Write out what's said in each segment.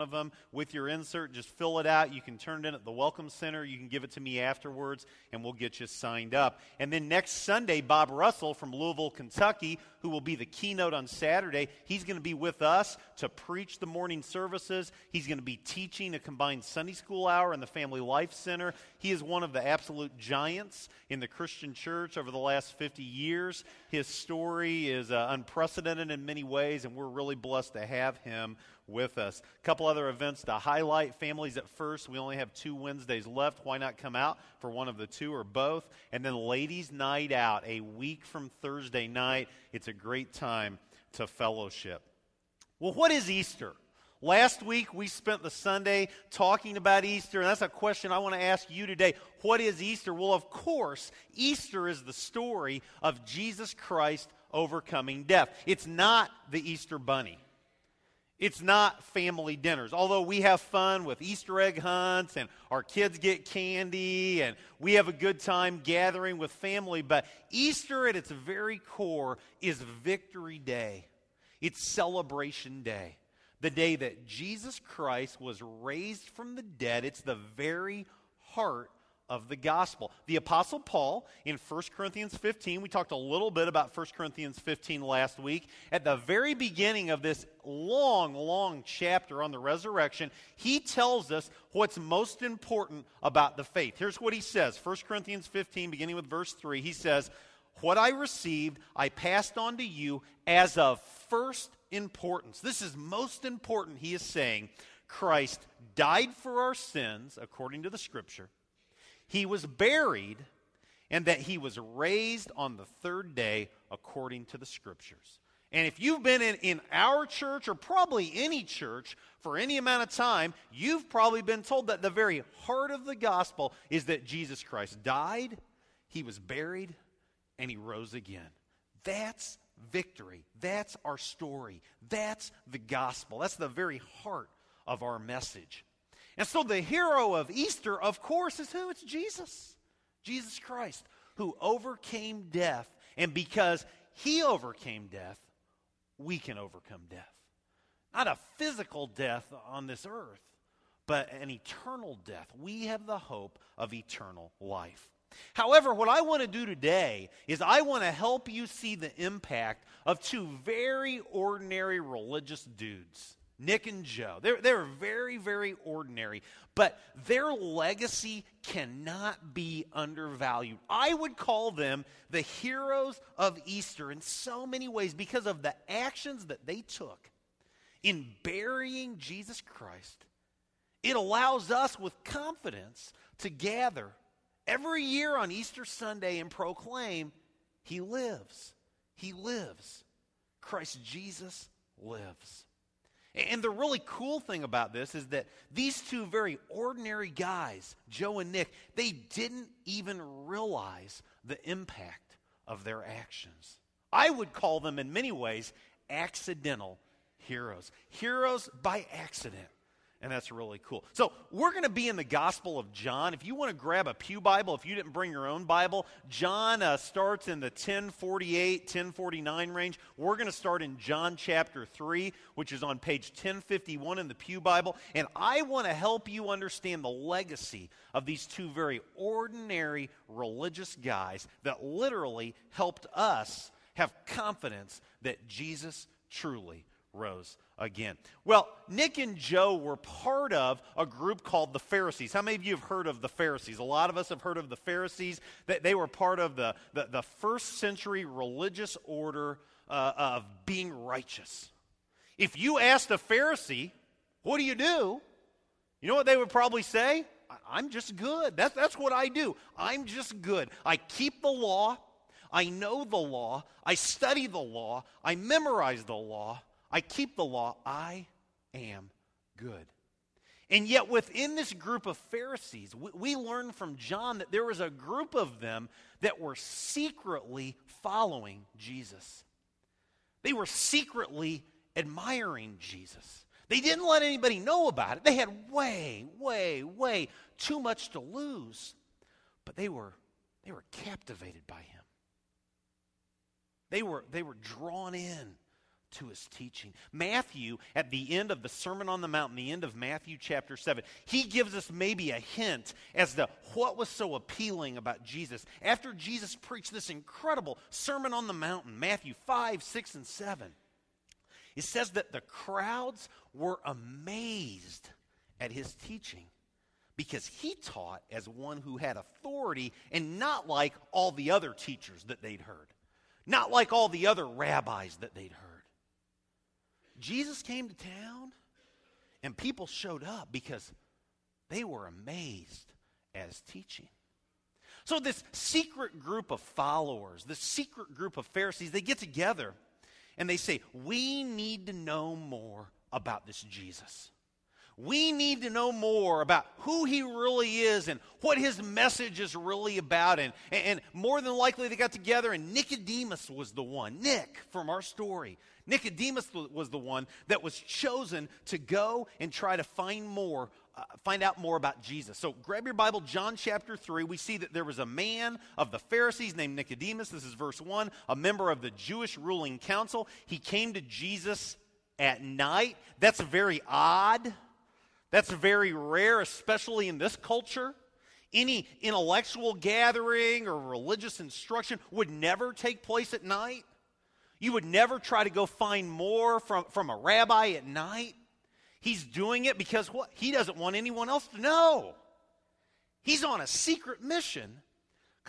of them with your insert. Just fill it out. You can turn it in at the Welcome Center. You can give it to me afterwards, and we'll get you signed up. And then next Sunday, Bob Russell from Louisville, Kentucky, who will be the keynote on Saturday, he's going to be with us to preach the morning services. He's going to be teaching a combined Sunday school hour in the Family Life Center. He is one of the absolute giants in the Christian church over the last 50 years. His story is uh, unprecedented in many ways, and we're really blessed to have him with us. A couple other events to highlight Families at First. We only have two Wednesdays left. Why not come out for one of the two or both? And then Ladies' Night Out, a week from Thursday night. It's a great time to fellowship. Well, what is Easter? Last week we spent the Sunday talking about Easter, and that's a question I want to ask you today. What is Easter? Well, of course, Easter is the story of Jesus Christ overcoming death. It's not the Easter bunny. It's not family dinners. Although we have fun with Easter egg hunts and our kids get candy and we have a good time gathering with family, but Easter at its very core is Victory Day. It's Celebration Day. The day that Jesus Christ was raised from the dead. It's the very heart of the gospel. The Apostle Paul in 1 Corinthians 15, we talked a little bit about 1 Corinthians 15 last week. At the very beginning of this long, long chapter on the resurrection, he tells us what's most important about the faith. Here's what he says 1 Corinthians 15, beginning with verse 3. He says, What I received, I passed on to you as of first importance. This is most important, he is saying. Christ died for our sins, according to the scripture he was buried, and that he was raised on the third day according to the scriptures. And if you've been in, in our church or probably any church for any amount of time, you've probably been told that the very heart of the gospel is that Jesus Christ died, he was buried, and he rose again. That's victory. That's our story. That's the gospel. That's the very heart of our message. And so the hero of Easter, of course, is who? It's Jesus. Jesus Christ, who overcame death. And because he overcame death, we can overcome death. Not a physical death on this earth, but an eternal death. We have the hope of eternal life. However, what I want to do today is I want to help you see the impact of two very ordinary religious dudes Nick and Joe. They're, they're very, very ordinary, but their legacy cannot be undervalued. I would call them the heroes of Easter in so many ways because of the actions that they took in burying Jesus Christ. It allows us with confidence to gather every year on Easter Sunday and proclaim, He lives. He lives. Christ Jesus lives. And the really cool thing about this is that these two very ordinary guys, Joe and Nick, they didn't even realize the impact of their actions. I would call them, in many ways, accidental heroes. Heroes by accident and that's really cool. So, we're going to be in the Gospel of John. If you want to grab a Pew Bible, if you didn't bring your own Bible, John uh, starts in the 1048, 1049 range. We're going to start in John chapter 3, which is on page 1051 in the Pew Bible. And I want to help you understand the legacy of these two very ordinary religious guys that literally helped us have confidence that Jesus truly rose again. Well, Nick and Joe were part of a group called the Pharisees. How many of you have heard of the Pharisees? A lot of us have heard of the Pharisees. They were part of the, the, the first century religious order uh, of being righteous. If you asked a Pharisee, what do you do? You know what they would probably say? I'm just good. That's, that's what I do. I'm just good. I keep the law. I know the law. I study the law. I memorize the law. I keep the law. I am good. And yet, within this group of Pharisees, we, we learn from John that there was a group of them that were secretly following Jesus. They were secretly admiring Jesus. They didn't let anybody know about it. They had way, way, way too much to lose. But they were, they were captivated by him. They were, they were drawn in to his teaching. Matthew, at the end of the Sermon on the Mount, the end of Matthew chapter 7, he gives us maybe a hint as to what was so appealing about Jesus. After Jesus preached this incredible Sermon on the Mountain, Matthew 5, 6, and 7, it says that the crowds were amazed at his teaching because he taught as one who had authority and not like all the other teachers that they'd heard, not like all the other rabbis that they'd heard. Jesus came to town and people showed up because they were amazed his teaching. So, this secret group of followers, this secret group of Pharisees, they get together and they say, We need to know more about this Jesus. We need to know more about who he really is and what his message is really about. And, and more than likely, they got together, and Nicodemus was the one, Nick from our story. Nicodemus was the one that was chosen to go and try to find more, uh, find out more about Jesus. So grab your Bible, John chapter 3. We see that there was a man of the Pharisees named Nicodemus. This is verse 1, a member of the Jewish ruling council. He came to Jesus at night. That's very odd. That's very rare, especially in this culture. Any intellectual gathering or religious instruction would never take place at night. You would never try to go find more from, from a rabbi at night. He's doing it because what? He doesn't want anyone else to know. He's on a secret mission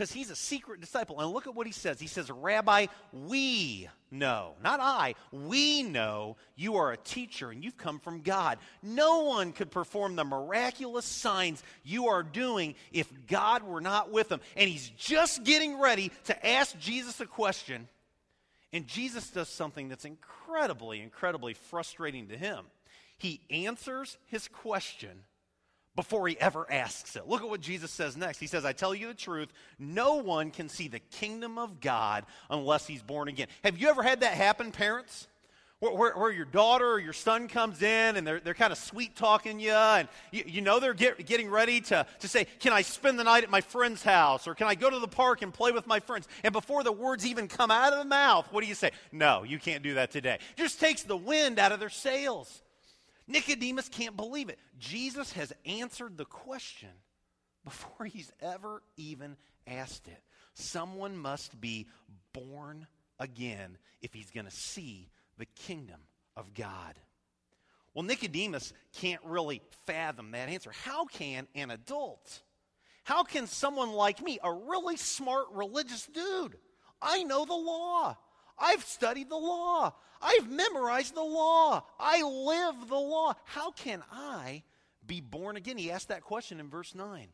because he's a secret disciple. And look at what he says. He says, Rabbi, we know, not I, we know you are a teacher and you've come from God. No one could perform the miraculous signs you are doing if God were not with them. And he's just getting ready to ask Jesus a question. And Jesus does something that's incredibly, incredibly frustrating to him. He answers his question before he ever asks it. Look at what Jesus says next. He says, I tell you the truth, no one can see the kingdom of God unless he's born again. Have you ever had that happen, parents? Where, where, where your daughter or your son comes in and they're, they're kind of sweet talking you, and you, you know they're get, getting ready to, to say, Can I spend the night at my friend's house? Or can I go to the park and play with my friends? And before the words even come out of the mouth, what do you say? No, you can't do that today. Just takes the wind out of their sails. Nicodemus can't believe it. Jesus has answered the question before he's ever even asked it. Someone must be born again if he's going to see the kingdom of God. Well, Nicodemus can't really fathom that answer. How can an adult? How can someone like me, a really smart religious dude, I know the law. I've studied the law. I've memorized the law. I live the law. How can I be born again? He asked that question in verse 9.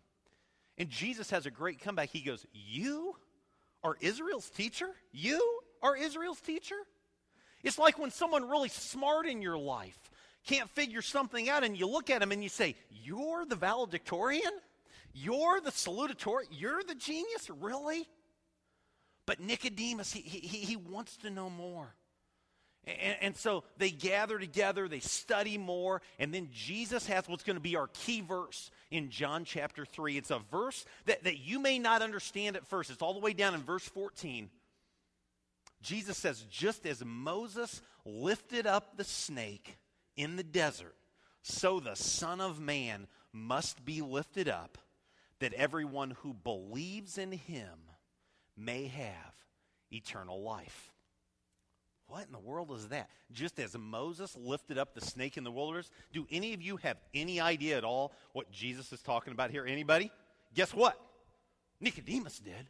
And Jesus has a great comeback. He goes, You are Israel's teacher? You are Israel's teacher? It's like when someone really smart in your life can't figure something out, and you look at him and you say, You're the valedictorian? You're the salutatorian? You're the genius? Really? But Nicodemus, he, he, he wants to know more. And, and, so they gather together, they study more, and then Jesus has what's going to be our key verse in John chapter 3. It's a verse that, that you may not understand at first. It's all the way down in verse 14. Jesus says, Just as Moses lifted up the snake in the desert, so the Son of Man must be lifted up, that everyone who believes in him may have eternal life. What in the world is that? Just as Moses lifted up the snake in the wilderness, do any of you have any idea at all what Jesus is talking about here? Anybody? Guess what? Nicodemus did.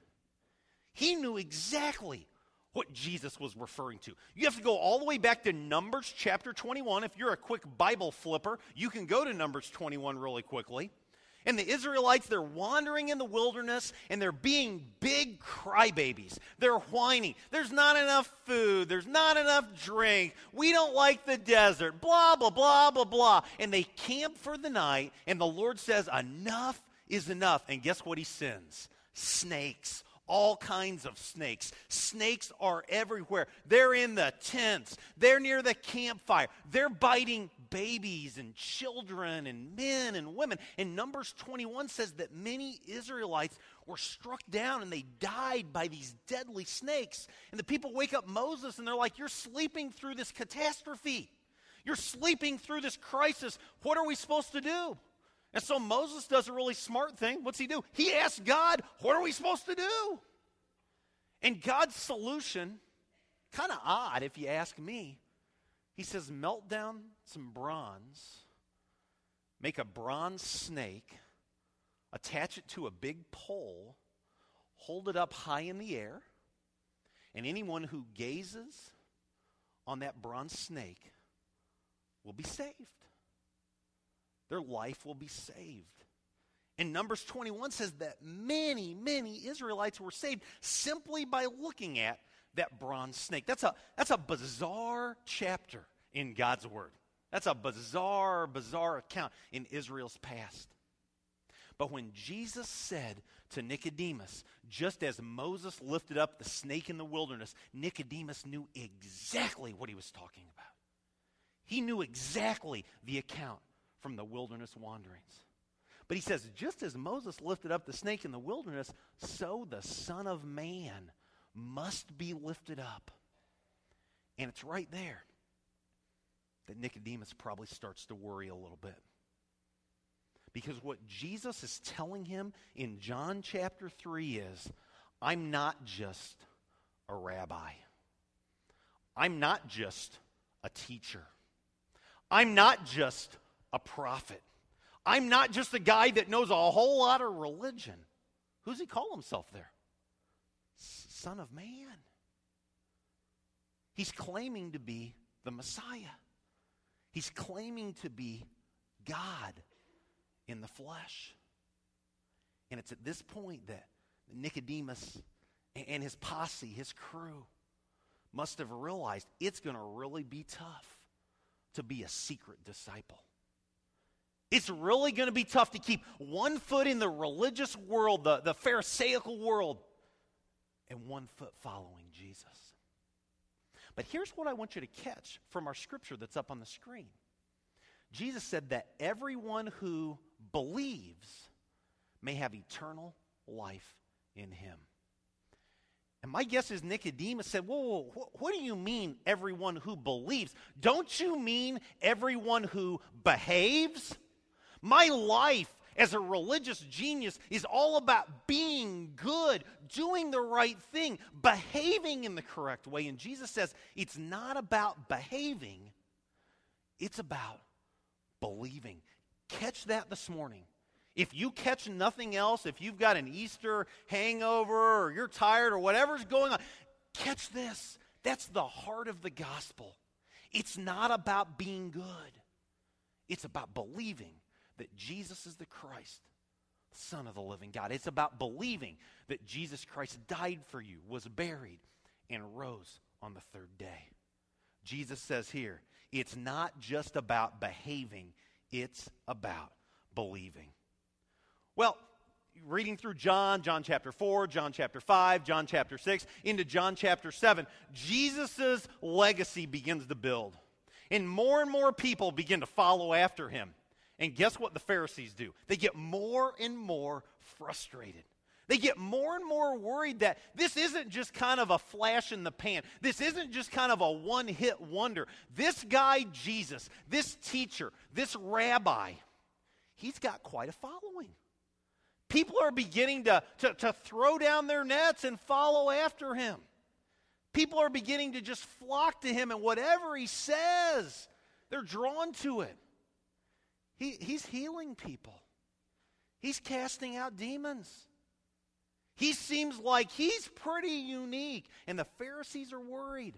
He knew exactly what Jesus was referring to. You have to go all the way back to Numbers chapter 21. If you're a quick Bible flipper, you can go to Numbers 21 really quickly. And the Israelites, they're wandering in the wilderness and they're being big crybabies. They're whining. There's not enough food. There's not enough drink. We don't like the desert. Blah, blah, blah, blah, blah. And they camp for the night, and the Lord says, Enough is enough. And guess what he sends? Snakes all kinds of snakes. Snakes are everywhere. They're in the tents, they're near the campfire, they're biting babies and children and men and women. And Numbers 21 says that many Israelites were struck down and they died by these deadly snakes. And the people wake up Moses and they're like, You're sleeping through this catastrophe. You're sleeping through this crisis. What are we supposed to do? And so Moses does a really smart thing. What's he do? He asks God, What are we supposed to do? And God's solution, kind of odd if you ask me, he says, Melt down some bronze, make a bronze snake, attach it to a big pole, hold it up high in the air, and anyone who gazes on that bronze snake will be saved. Their life will be saved. And Numbers 21 says that many, many Israelites were saved simply by looking at that bronze snake. That's a, that's a bizarre chapter in God's Word. That's a bizarre, bizarre account in Israel's past. But when Jesus said to Nicodemus, just as Moses lifted up the snake in the wilderness, Nicodemus knew exactly what he was talking about. He knew exactly the account from the wilderness wanderings. But he says, just as Moses lifted up the snake in the wilderness, so the Son of Man must be lifted up. And it's right there that Nicodemus probably starts to worry a little bit. Because what Jesus is telling him in John chapter 3 is I'm not just a rabbi, I'm not just a teacher, I'm not just a prophet. I'm not just a guy that knows a whole lot of religion. Who's he call himself there? Son of Man. He's claiming to be the Messiah. He's claiming to be God in the flesh. And it's at this point that Nicodemus and his posse, his crew, must have realized it's going to really be tough to be a secret disciple. It's really going to be tough to keep one foot in the religious world, the, the Pharisaical world, and one foot following Jesus. But here's what I want you to catch from our scripture that's up on the screen Jesus said that everyone who believes may have eternal life in him. And my guess is Nicodemus said, Whoa, whoa, whoa, what do you mean everyone who believes? Don't you mean everyone who behaves? My life as a religious genius is all about being good, doing the right thing, behaving in the correct way. And Jesus says it's not about behaving, it's about believing. Catch that this morning. If you catch nothing else, if you've got an Easter hangover or you're tired or whatever's going on, catch this. That's the heart of the gospel. It's not about being good, it's about believing that Jesus is the Christ, Son of the living God. It's about believing that Jesus Christ died for you, was buried, and rose on the third day. Jesus says here, it's not just about behaving, it's about believing. Well, reading through John, John chapter 4, John chapter 5, John chapter 6, into John chapter 7, Jesus' legacy begins to build. And more and more people begin to follow after him. And guess what the Pharisees do? They get more and more frustrated. They get more and more worried that this isn't just kind of a flash in the pan. This isn't just kind of a one hit wonder. This guy, Jesus, this teacher, this rabbi, he's got quite a following. People are beginning to, to, to throw down their nets and follow after him. People are beginning to just flock to him, and whatever he says, they're drawn to it. He, he's healing people, he's casting out demons. He seems like he's pretty unique, and the Pharisees are worried.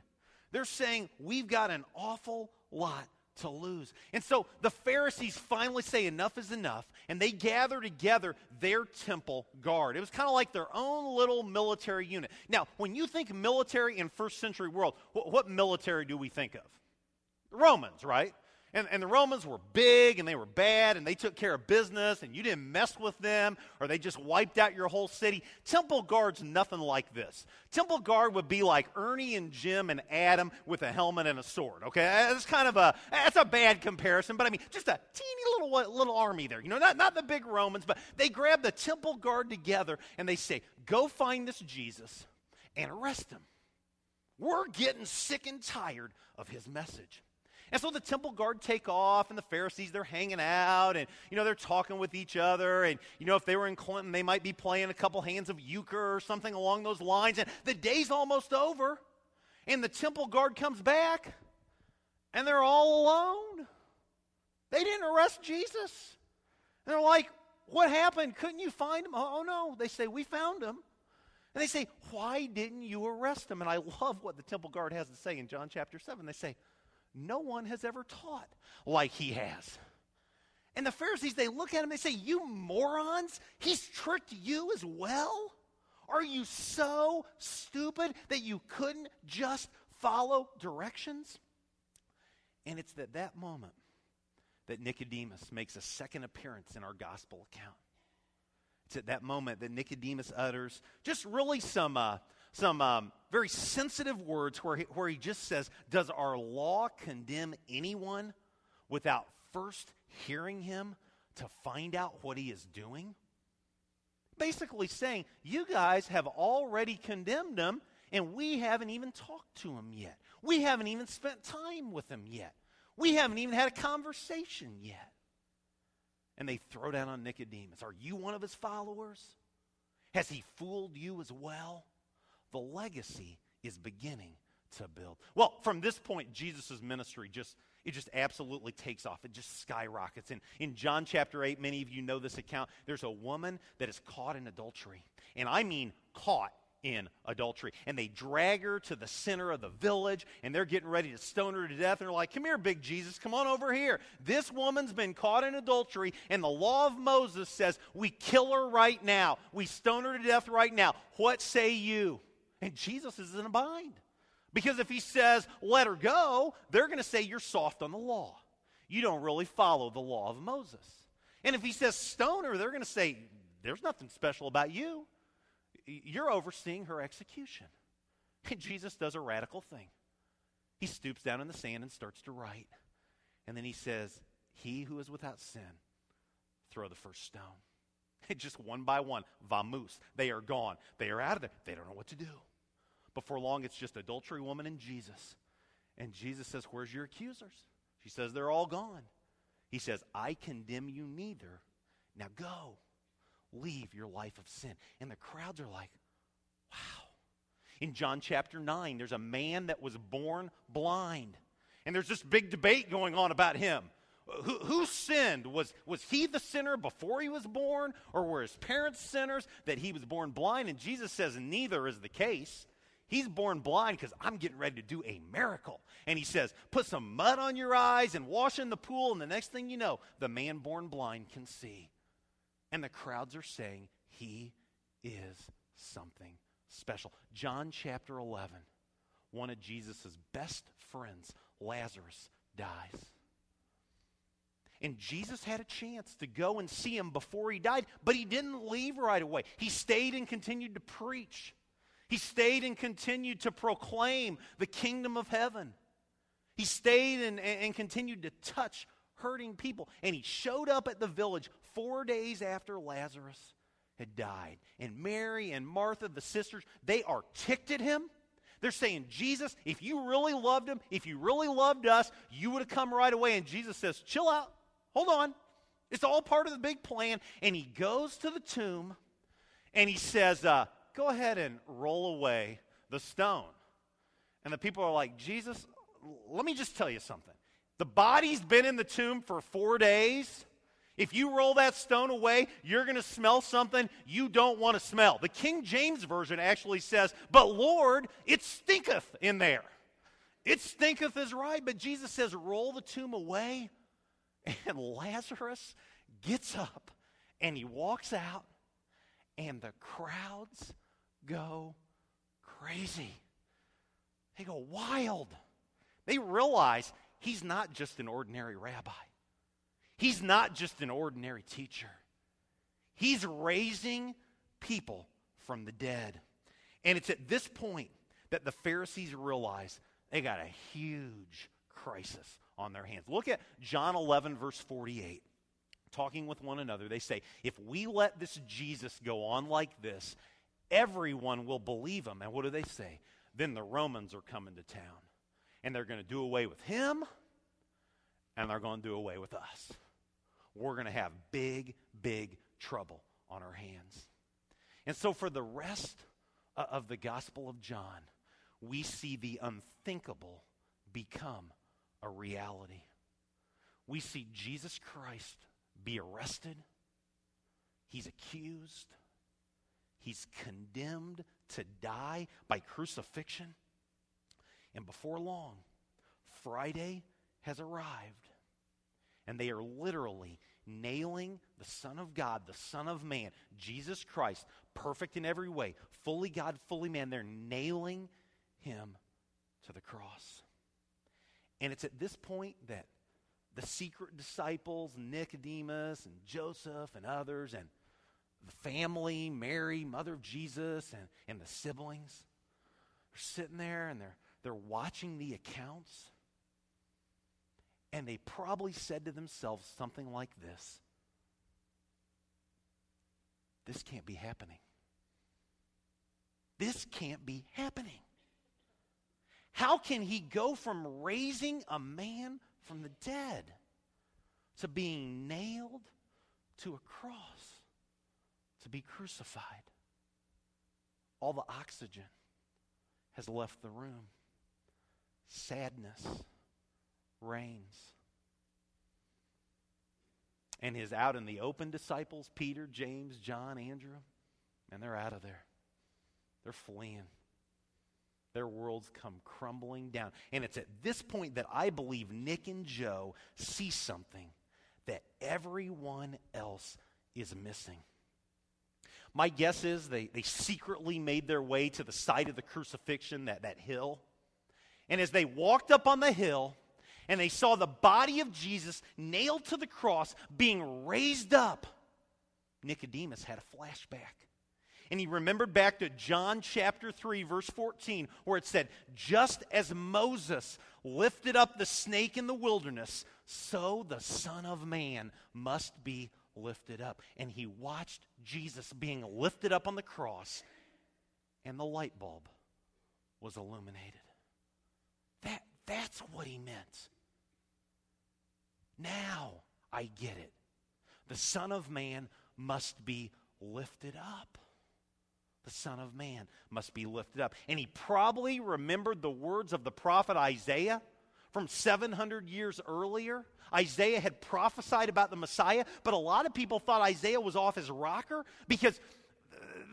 They're saying, We've got an awful lot to lose. And so the Pharisees finally say enough is enough, and they gather together their temple guard. It was kind of like their own little military unit. Now, when you think military in first century world, what, what military do we think of? Romans, right? And, and the Romans were big and they were bad and they took care of business and you didn't mess with them or they just wiped out your whole city. Temple guard's nothing like this. Temple guard would be like Ernie and Jim and Adam with a helmet and a sword. Okay, that's kind of a that's a bad comparison, but I mean just a teeny little little army there. You know, not not the big Romans, but they grab the temple guard together and they say, "Go find this Jesus and arrest him. We're getting sick and tired of his message." And so the temple guard take off, and the Pharisees, they're hanging out, and, you know, they're talking with each other. And, you know, if they were in Clinton, they might be playing a couple hands of euchre or something along those lines. And the day's almost over, and the temple guard comes back, and they're all alone. They didn't arrest Jesus. And they're like, what happened? Couldn't you find him? Oh, no. They say, we found him. And they say, why didn't you arrest him? And I love what the temple guard has to say in John chapter 7. They say, no one has ever taught like he has. And the Pharisees, they look at him, they say, You morons, he's tricked you as well? Are you so stupid that you couldn't just follow directions? And it's at that moment that Nicodemus makes a second appearance in our gospel account. It's at that moment that Nicodemus utters just really some, uh, some um, very sensitive words where he, where he just says, Does our law condemn anyone without first hearing him to find out what he is doing? Basically saying, You guys have already condemned him, and we haven't even talked to him yet. We haven't even spent time with him yet. We haven't even had a conversation yet. And they throw down on Nicodemus. Are you one of his followers? Has he fooled you as well? The legacy is beginning to build. Well, from this point, Jesus' ministry just it just absolutely takes off. It just skyrockets. And in John chapter 8, many of you know this account. There's a woman that is caught in adultery. And I mean caught in adultery. And they drag her to the center of the village and they're getting ready to stone her to death. And they're like, Come here, big Jesus, come on over here. This woman's been caught in adultery, and the law of Moses says we kill her right now. We stone her to death right now. What say you? And Jesus is in a bind. Because if he says, let her go, they're going to say you're soft on the law. You don't really follow the law of Moses. And if he says stone her, they're going to say, there's nothing special about you. You're overseeing her execution. And Jesus does a radical thing. He stoops down in the sand and starts to write. And then he says, He who is without sin, throw the first stone. Just one by one, vamoose. They are gone. They are out of there. They don't know what to do. Before long, it's just adultery woman and Jesus. And Jesus says, Where's your accusers? She says, They're all gone. He says, I condemn you neither. Now go. Leave your life of sin. And the crowds are like, Wow. In John chapter 9, there's a man that was born blind. And there's this big debate going on about him. Who, who, sinned? Was, was he the sinner before he was born? Or were his parents sinners that he was born blind? And Jesus says neither is the case. He's born blind because I'm getting ready to do a miracle. And he says, Put some mud on your eyes and wash in the pool. And the next thing you know, the man born blind can see. And the crowds are saying, He is something special. John chapter 11, one of Jesus' best friends, Lazarus, dies. And Jesus had a chance to go and see him before he died, but he didn't leave right away. He stayed and continued to preach. He stayed and continued to proclaim the kingdom of heaven. He stayed and, and continued to touch hurting people. And he showed up at the village four days after Lazarus had died. And Mary and Martha, the sisters, they are ticked at him. They're saying, Jesus, if you really loved him, if you really loved us, you would have come right away. And Jesus says, chill out. Hold on. It's all part of the big plan. And he goes to the tomb and he says, uh, Go ahead and roll away the stone. And the people are like, Jesus, let me just tell you something. The body's been in the tomb for four days. If you roll that stone away, you're going to smell something you don't want to smell. The King James Version actually says, But Lord, it stinketh in there. It stinketh is right, but Jesus says, Roll the tomb away. And Lazarus gets up and he walks out, and the crowds go crazy. They go wild. They realize he's not just an ordinary rabbi, he's not just an ordinary teacher. He's raising people from the dead. And it's at this point that the Pharisees realize they got a huge crisis on their hands. Look at John 11, verse 48. Talking with one another, they say, If we let this Jesus go on like this, everyone will believe him. And what do they say? Then the Romans are coming to town. And they're going to do away with him, and they're going to do away with us. We're going to have big, big trouble on our hands. And so, for the rest of the Gospel of John, we see the unthinkable become a reality. We see Jesus Christ be arrested, he's accused, he's condemned to die by crucifixion. And before long, Friday has arrived, and they are literally nailing the Son of God, the Son of Man, Jesus Christ, perfect in every way, fully God, fully man. They're nailing him to the cross. And it's at this point that the secret disciples, Nicodemus and Joseph and others, and the family, Mary, mother of Jesus, and, and the siblings, are sitting there and they're, they're watching the accounts. And they probably said to themselves something like this This can't be happening. This can't be happening. How can he go from raising a man from the dead to being nailed to a cross, to be crucified? All the oxygen has left the room. Sadness reigns. And his out in the open disciples, Peter, James, John, Andrew, and they're out of there. They're fleeing their worlds come crumbling down. And it's at this point that I believe Nick and Joe see something that everyone else is missing. My guess is they, they secretly made their way to the site of the crucifixion, that, that hill. And as they walked up on the hill and they saw the body of Jesus nailed to the cross being raised up, Nicodemus had a flashback and he remembered back to John chapter 3, verse 14, where it said, Just as Moses lifted up the snake in the wilderness, so the Son of Man must be lifted up. And he watched Jesus being lifted up on the cross, and the light bulb was illuminated. That, that's what he meant. Now I get it. The Son of Man must be lifted up the Son of Man must be lifted up. And he probably remembered the words of the prophet Isaiah from 700 years earlier. Isaiah had prophesied about the Messiah, but a lot of people thought Isaiah was off his rocker because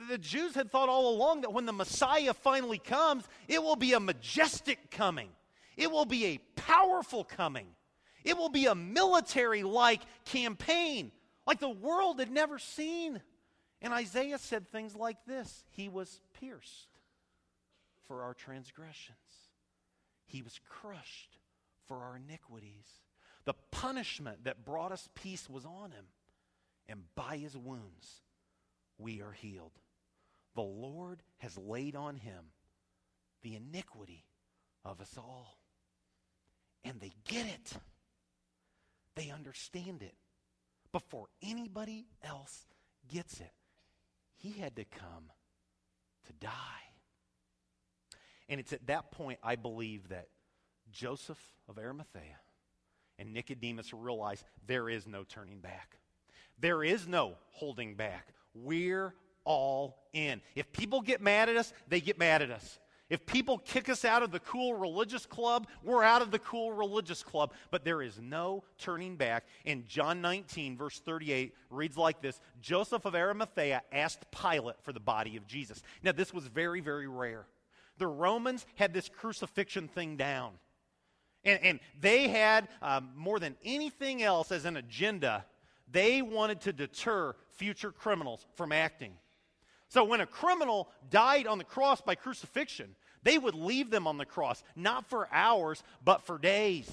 the Jews had thought all along that when the Messiah finally comes, it will be a majestic coming, it will be a powerful coming, it will be a military like campaign like the world had never seen. And Isaiah said things like this He was pierced for our transgressions, He was crushed for our iniquities. The punishment that brought us peace was on Him, and by His wounds we are healed. The Lord has laid on Him the iniquity of us all. And they get it. They understand it before anybody else gets it he had to come to die. And it's at that point, I believe, that Joseph of Arimathea and Nicodemus realize there is no turning back. There is no holding back. We're all in. If people get mad at us, they get mad at us. If people kick us out of the cool religious club, we're out of the cool religious club. But there is no turning back. And John 19, verse 38, reads like this Joseph of Arimathea asked Pilate for the body of Jesus. Now, this was very, very rare. The Romans had this crucifixion thing down. And, and they had, um, more than anything else as an agenda, they wanted to deter future criminals from acting. So when a criminal died on the cross by crucifixion, they would leave them on the cross, not for hours, but for days.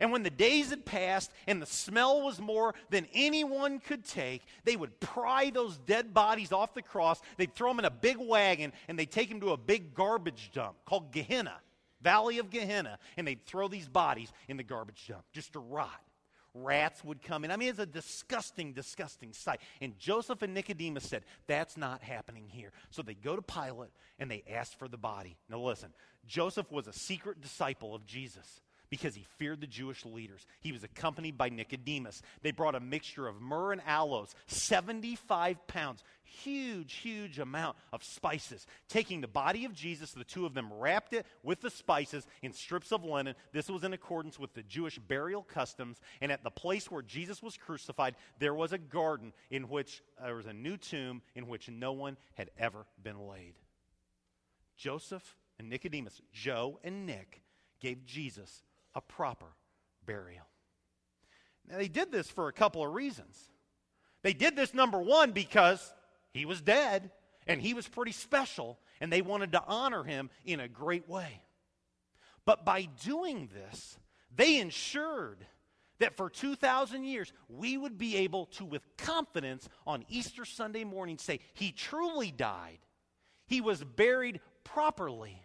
And when the days had passed and the smell was more than anyone could take, they would pry those dead bodies off the cross. They'd throw them in a big wagon and they'd take them to a big garbage dump called Gehenna, Valley of Gehenna. And they'd throw these bodies in the garbage dump just to rot. Rats would come in. I mean, it's a disgusting, disgusting sight. And Joseph and Nicodemus said, That's not happening here. So they go to Pilate and they ask for the body. Now, listen, Joseph was a secret disciple of Jesus because he feared the Jewish leaders. He was accompanied by Nicodemus. They brought a mixture of myrrh and aloes, 75 pounds, huge, huge amount of spices. Taking the body of Jesus, the two of them wrapped it with the spices in strips of linen. This was in accordance with the Jewish burial customs. And at the place where Jesus was crucified, there was a garden in which uh, there was a new tomb in which no one had ever been laid. Joseph and Nicodemus, Joe and Nick, gave Jesus a proper burial. Now, they did this for a couple of reasons. They did this, number one, because he was dead and he was pretty special, and they wanted to honor him in a great way. But by doing this, they ensured that for 2,000 years, we would be able to, with confidence, on Easter Sunday morning, say, He truly died, He was buried properly,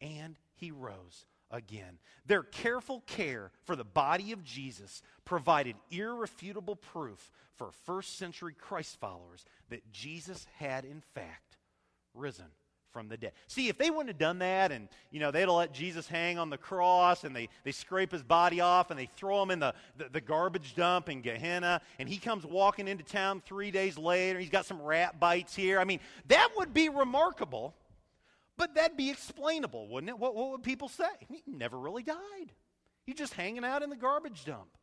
and He rose again. Their careful care for the body of Jesus provided irrefutable proof for first century Christ followers that Jesus had, in fact, risen from the dead. See, if they wouldn't have done that and, you know, they'd have let Jesus hang on the cross and they, they scrape his body off and they throw him in the, the, the garbage dump in Gehenna and he comes walking into town three days later, he's got some rat bites here. I mean, that would be remarkable but that'd be explainable, wouldn't it? What, what would people say? He never really died. He's just hanging out in the garbage dump.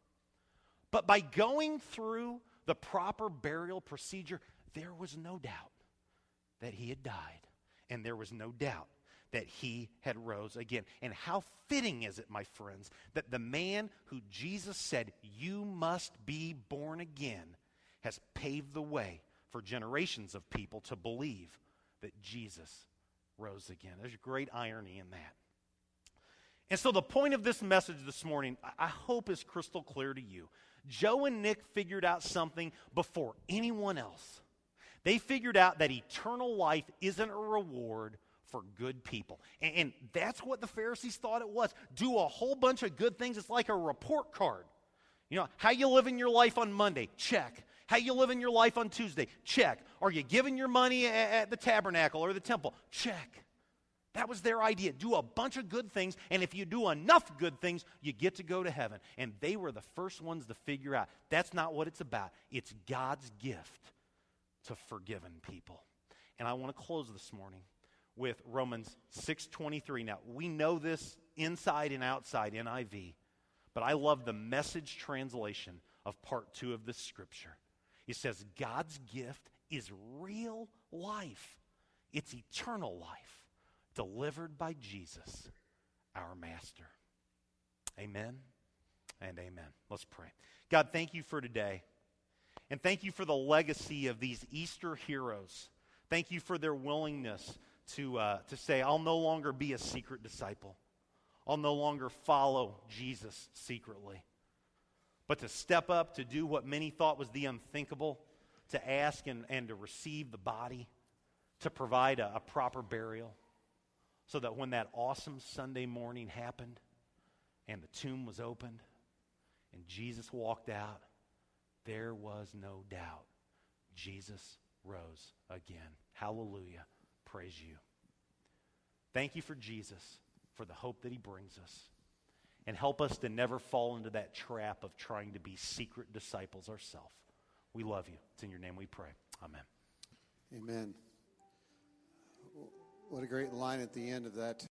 But by going through the proper burial procedure, there was no doubt that he had died. And there was no doubt that he had rose again. And how fitting is it, my friends, that the man who Jesus said, You must be born again, has paved the way for generations of people to believe that Jesus rose again. There's a great irony in that. And so, the point of this message this morning, I hope is crystal clear to you. Joe and Nick figured out something before anyone else. They figured out that eternal life isn't a reward for good people. And, that's what the Pharisees thought it was. Do a whole bunch of good things. It's like a report card. You know, how you living your life on Monday? Check. How you living your life on Tuesday? Check. Are you giving your money at, the tabernacle or the temple? Check. That was their idea. Do a bunch of good things, and if you do enough good things, you get to go to heaven. And they were the first ones to figure out that's not what it's about. It's God's gift to forgiven people. And I want to close this morning with Romans 6:23. Now, we know this inside and outside NIV, but I love the message translation of part 2 of this scripture. It says, God's gift is real life, it's eternal life delivered by Jesus, our Master. Amen and amen. Let's pray. God, thank you for today. And thank you for the legacy of these Easter heroes. Thank you for their willingness to, uh, to say, I'll no longer be a secret disciple. I'll no longer follow Jesus secretly but to step up to do what many thought was the unthinkable, to ask and, and to receive the body, to provide a, a proper burial, so that when that awesome Sunday morning happened and the tomb was opened and Jesus walked out, there was no doubt Jesus rose again. Hallelujah. Praise you. Thank you for Jesus, for the hope that he brings us and help us to never fall into that trap of trying to be secret disciples ourselves. We love you. It's in your name we pray. Amen. Amen. What a great line at the end of that